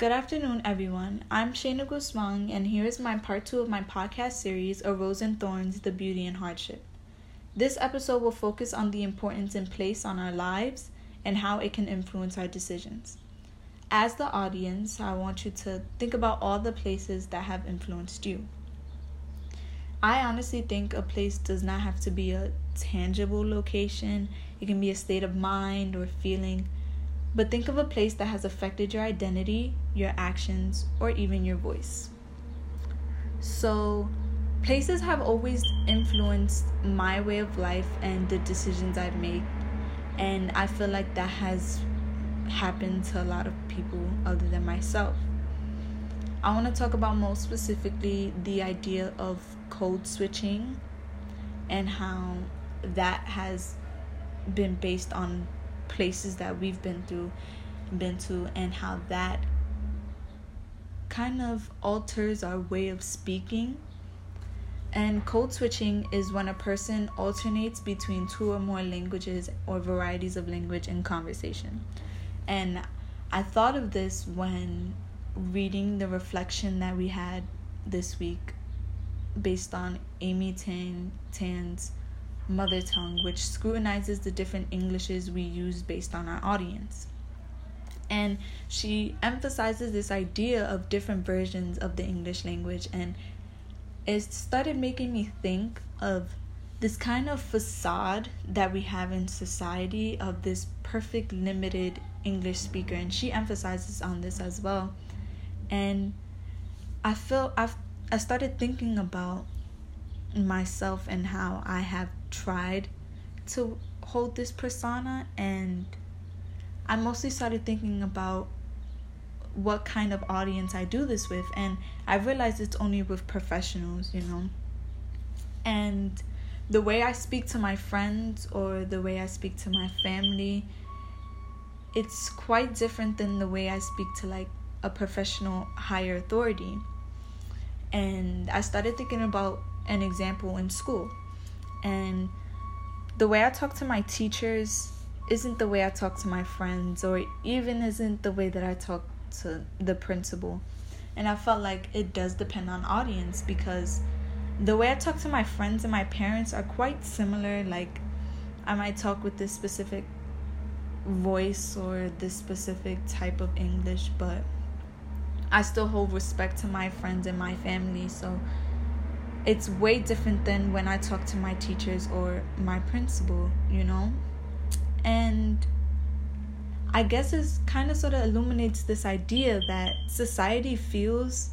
Good afternoon, everyone. I'm Shayna Guzman, and here is my part two of my podcast series, A Rose in Thorns The Beauty in Hardship. This episode will focus on the importance and place on our lives and how it can influence our decisions. As the audience, I want you to think about all the places that have influenced you. I honestly think a place does not have to be a tangible location, it can be a state of mind or feeling. But think of a place that has affected your identity, your actions, or even your voice. So, places have always influenced my way of life and the decisions I've made. And I feel like that has happened to a lot of people other than myself. I want to talk about most specifically the idea of code switching and how that has been based on places that we've been through been to and how that kind of alters our way of speaking and code switching is when a person alternates between two or more languages or varieties of language in conversation. And I thought of this when reading the reflection that we had this week based on Amy Tan Tan's mother tongue, which scrutinizes the different Englishes we use based on our audience. And she emphasizes this idea of different versions of the English language, and it started making me think of this kind of facade that we have in society of this perfect limited English speaker, and she emphasizes on this as well. And I feel I've I started thinking about myself and how I have tried to hold this persona and I mostly started thinking about what kind of audience I do this with and I realized it's only with professionals, you know. And the way I speak to my friends or the way I speak to my family it's quite different than the way I speak to like a professional higher authority. And I started thinking about an example in school. And the way I talk to my teachers isn't the way I talk to my friends, or even isn't the way that I talk to the principal. And I felt like it does depend on audience because the way I talk to my friends and my parents are quite similar. Like, I might talk with this specific voice or this specific type of English, but I still hold respect to my friends and my family. So it's way different than when I talk to my teachers or my principal, you know? And I guess it kind of sort of illuminates this idea that society feels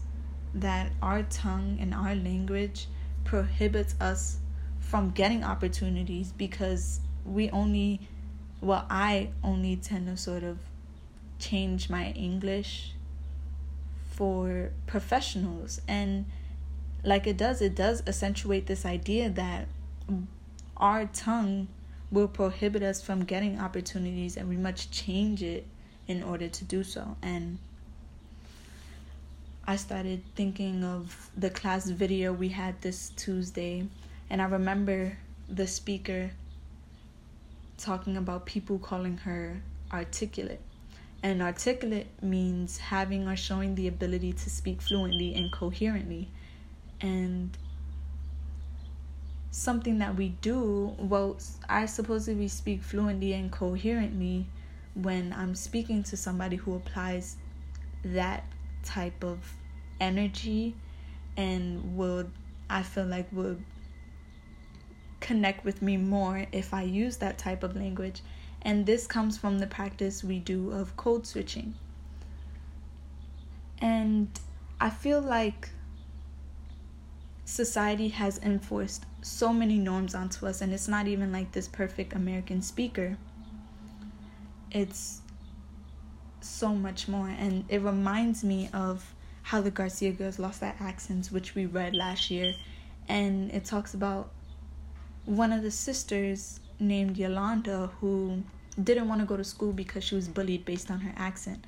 that our tongue and our language prohibits us from getting opportunities because we only, well, I only tend to sort of change my English for professionals and like it does it does accentuate this idea that our tongue will prohibit us from getting opportunities and we must change it in order to do so and I started thinking of the class video we had this Tuesday and I remember the speaker talking about people calling her articulate and articulate means having or showing the ability to speak fluently and coherently. And something that we do, well, I supposedly we speak fluently and coherently when I'm speaking to somebody who applies that type of energy and would, I feel like, would connect with me more if I use that type of language and this comes from the practice we do of code switching. And I feel like society has enforced so many norms onto us, and it's not even like this perfect American speaker. It's so much more, and it reminds me of how the Garcia girls lost their accents, which we read last year, and it talks about one of the sisters named Yolanda who didn't want to go to school because she was bullied based on her accent.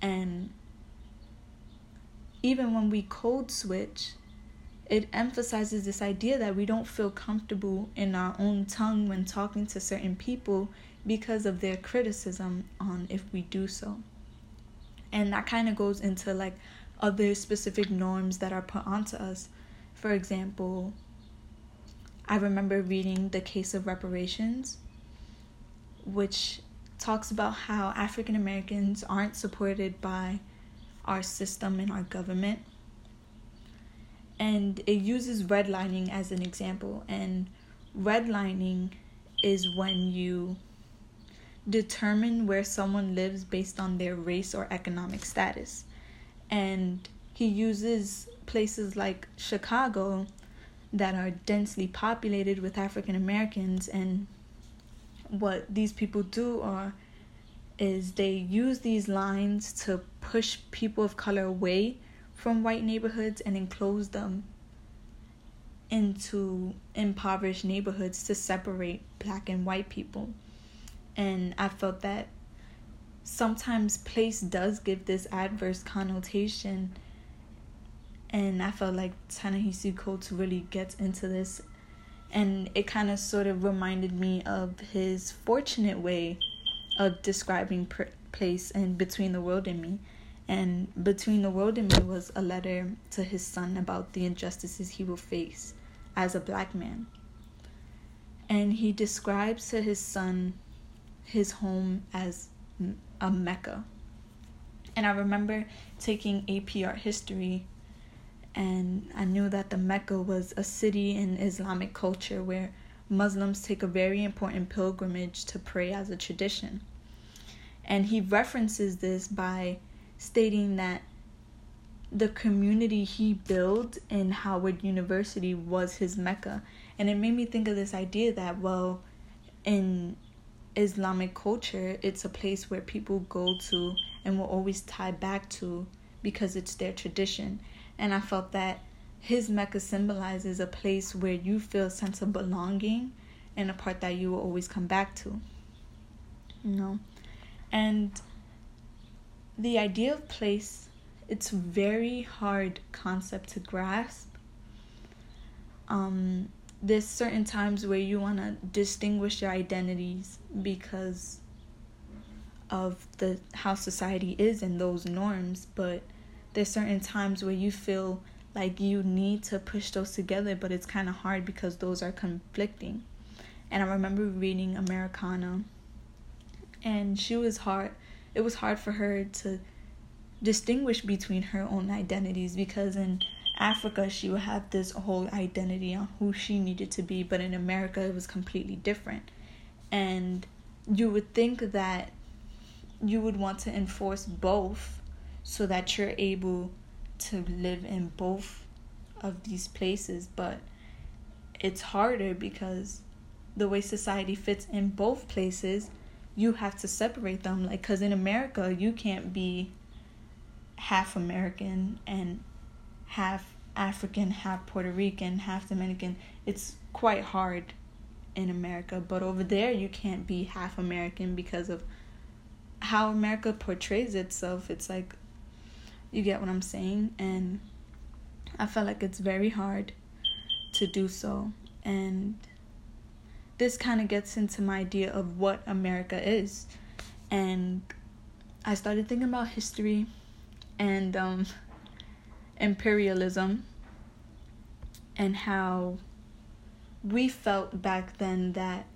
And even when we code switch, it emphasizes this idea that we don't feel comfortable in our own tongue when talking to certain people because of their criticism on if we do so. And that kind of goes into like other specific norms that are put onto us. For example, I remember reading The Case of Reparations, which talks about how African Americans aren't supported by our system and our government. And it uses redlining as an example. And redlining is when you determine where someone lives based on their race or economic status. And he uses places like Chicago that are densely populated with African Americans and what these people do are is they use these lines to push people of color away from white neighborhoods and enclose them into impoverished neighborhoods to separate black and white people. And I felt that sometimes place does give this adverse connotation. And I felt like Ta-Nehisi Coates really gets into this. And it kind of sort of reminded me of his fortunate way of describing pr- place and between the world and me and between the world and me was a letter to his son about the injustices he will face as a black man and he describes to his son his home as a mecca and i remember taking ap art history and I knew that the Mecca was a city in Islamic culture where Muslims take a very important pilgrimage to pray as a tradition. And he references this by stating that the community he built in Howard University was his Mecca. And it made me think of this idea that, well, in Islamic culture, it's a place where people go to and will always tie back to because it's their tradition. And I felt that his Mecca symbolizes a place where you feel a sense of belonging and a part that you will always come back to. You know? And the idea of place, it's a very hard concept to grasp. Um, there's certain times where you want to distinguish your identities because of the how society is and those norms, but there's certain times where you feel like you need to push those together, but it's kind of hard because those are conflicting. And I remember reading Americanah and she was hard. It was hard for her to distinguish between her own identities because in Africa she would have this whole identity on who she needed to be, but in America it was completely different. And you would think that you would want to enforce both so that you're able to live in both of these places but it's harder because the way society fits in both places you have to separate them like cuz in America you can't be half American and half African, half Puerto Rican, half Dominican. It's quite hard in America, but over there you can't be half American because of how America portrays itself. It's like you get what I'm saying? And I felt like it's very hard to do so. And this kind of gets into my idea of what America is. And I started thinking about history and um, imperialism and how we felt back then that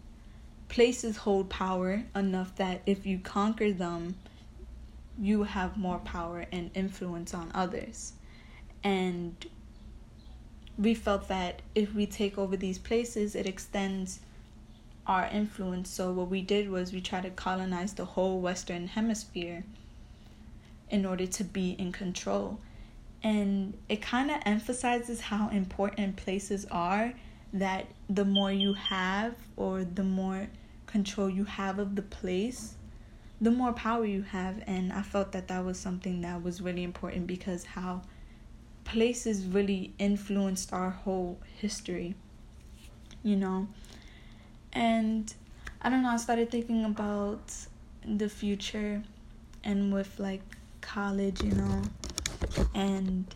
places hold power enough that if you conquer them, you have more power and influence on others. And we felt that if we take over these places, it extends our influence. So, what we did was we tried to colonize the whole Western Hemisphere in order to be in control. And it kind of emphasizes how important places are that the more you have or the more control you have of the place, the more power you have and i felt that that was something that was really important because how places really influenced our whole history you know and i don't know i started thinking about the future and with like college you know and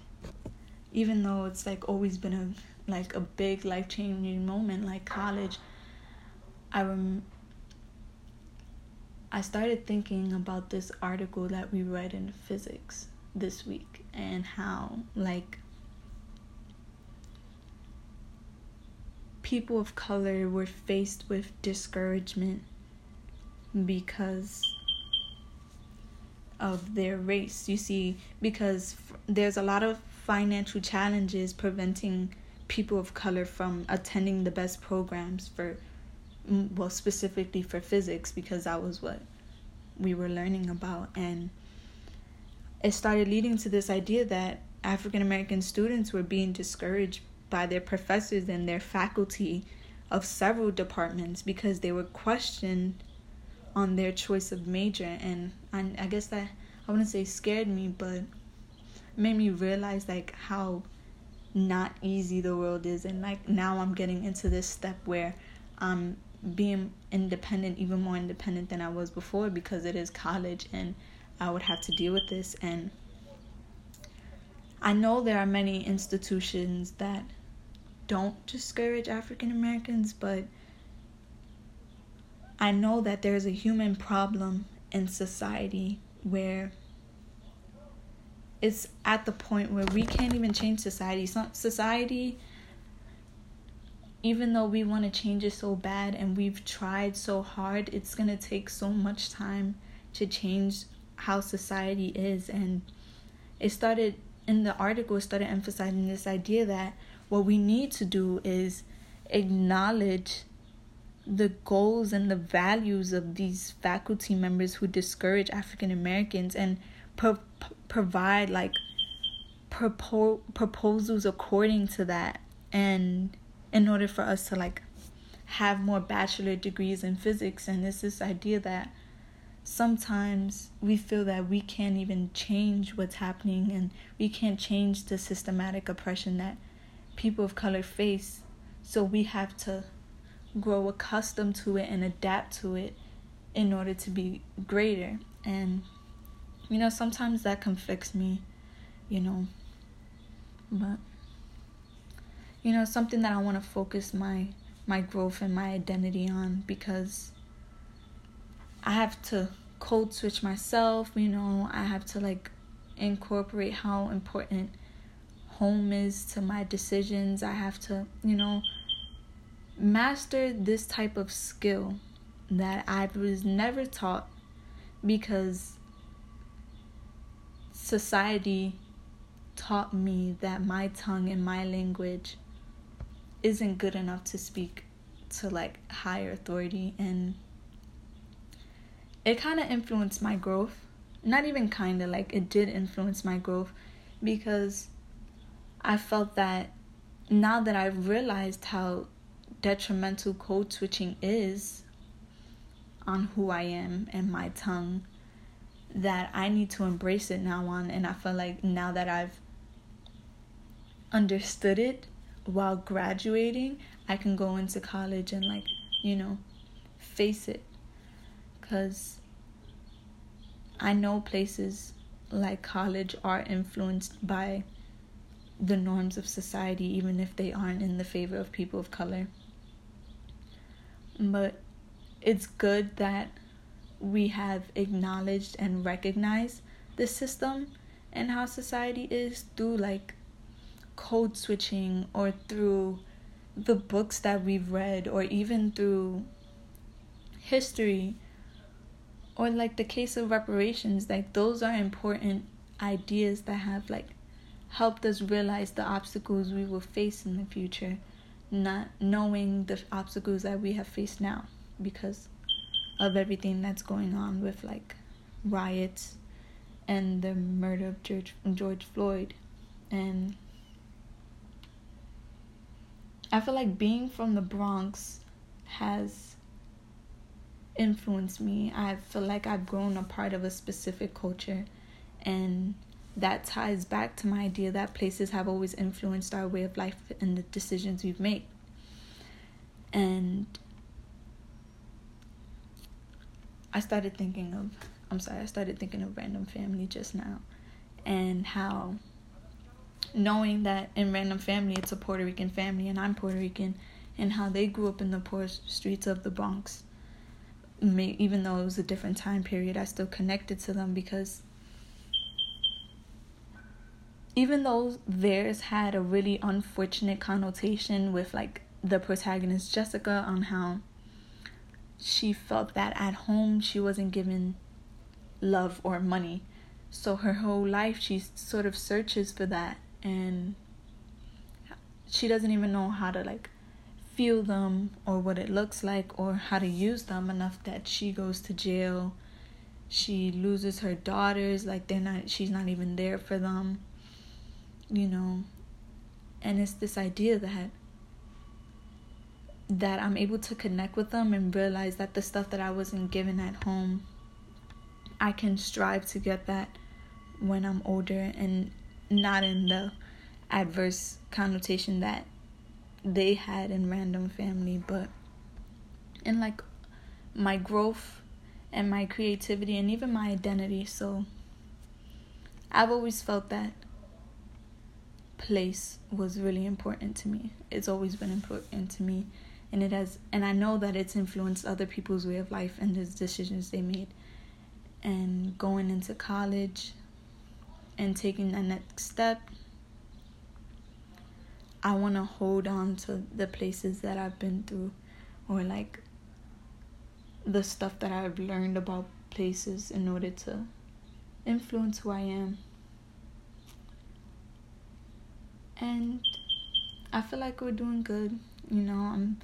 even though it's like always been a like a big life changing moment like college i rem I started thinking about this article that we read in physics this week and how, like, people of color were faced with discouragement because of their race. You see, because there's a lot of financial challenges preventing people of color from attending the best programs for well specifically for physics because that was what we were learning about and it started leading to this idea that African American students were being discouraged by their professors and their faculty of several departments because they were questioned on their choice of major. And I, I guess that I wouldn't say scared me but made me realize like how not easy the world is. And like now I'm getting into this step where I'm being independent even more independent than I was before because it is college and I would have to deal with this. And I know there are many institutions that don't discourage African Americans but I know that there's a human problem in society where it's at the point where we can't even change society. Society even though we want to change it so bad and we've tried so hard, it's going to take so much time to change how society is. And it started in the article, started emphasizing this idea that what we need to do is acknowledge the goals and the values of these faculty members who discourage African Americans and pro- provide like propo- proposals according to that. And in order for us to like have more bachelor degrees in physics and it's this idea that sometimes we feel that we can't even change what's happening and we can't change the systematic oppression that people of color face. So we have to grow accustomed to it and adapt to it in order to be greater. And you know sometimes that conflicts me you know. But you know something that i want to focus my my growth and my identity on because i have to code switch myself you know. I have to like incorporate how important home is to my decisions. I have to you know master this type of skill that i was never taught because society taught me that my tongue and my language isn't good enough to speak to like higher authority. And it kind of influenced my growth. Not even kind of like it did influence my growth because i felt that now that i've realized how detrimental code switching is on who i am and my tongue that i need to embrace it now on and i feel like now that i've understood it while graduating, I can go into college and like, you know, face it. Cuz I know places like college are influenced by the norms of society even if they aren't in the favor of people of color. But it's good that we have acknowledged and recognized the system and how society is through like code switching or through the books that we've read or even through history or like the case of reparations like those are important ideas that have like helped us realize the obstacles we will face in the future not knowing the obstacles that we have faced now because of everything that's going on with like riots and the murder of George George Floyd and I feel like being from the Bronx has influenced me. I feel like I've grown a part of a specific culture and that ties back to my idea that places have always influenced our way of life and the decisions we've made. And I started thinking of I'm sorry, I started thinking of random family just now and how knowing that in random family it's a Puerto Rican family and I'm Puerto Rican and how they grew up in the poor streets of the Bronx even though it was a different time period, I still connected to them because even though theirs had a really unfortunate connotation with like the protagonist Jessica on how she felt that at home she wasn't given love or money. So her whole life she sort of searches for that and she doesn't even know how to like feel them or what it looks like or how to use them enough that she goes to jail. She loses her daughters like they're not she's not even there for them you know and it's this idea that that I'm able to connect with them and realize that the stuff that I wasn't given at home I can strive to get that when I'm older and not in the adverse connotation that they had in random family but in like my growth and my creativity and even my identity. So I've always felt that place was really important to me. It's always been important to me and it has and I know that it's influenced other people's way of life and the decisions they made. And going into college and taking the next step I want to hold on to the places that I've been through or like the stuff that I've learned about places in order to influence who I am. And I feel like we're doing good. You know, I'm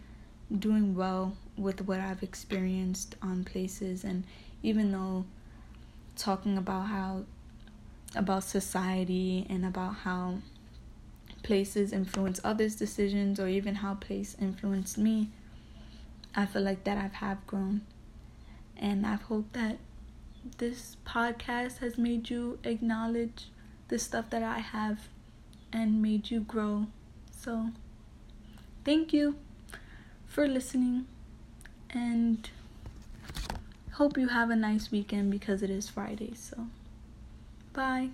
doing well with what I've experienced on places, and even though talking about how about society and about how places influence others' decisions or even how place influenced me, I feel like that I've have grown. And I hope that this podcast has made you acknowledge the stuff that I have and made you grow. So, thank you for listening and hope you have a nice weekend because it is Friday. So, bye.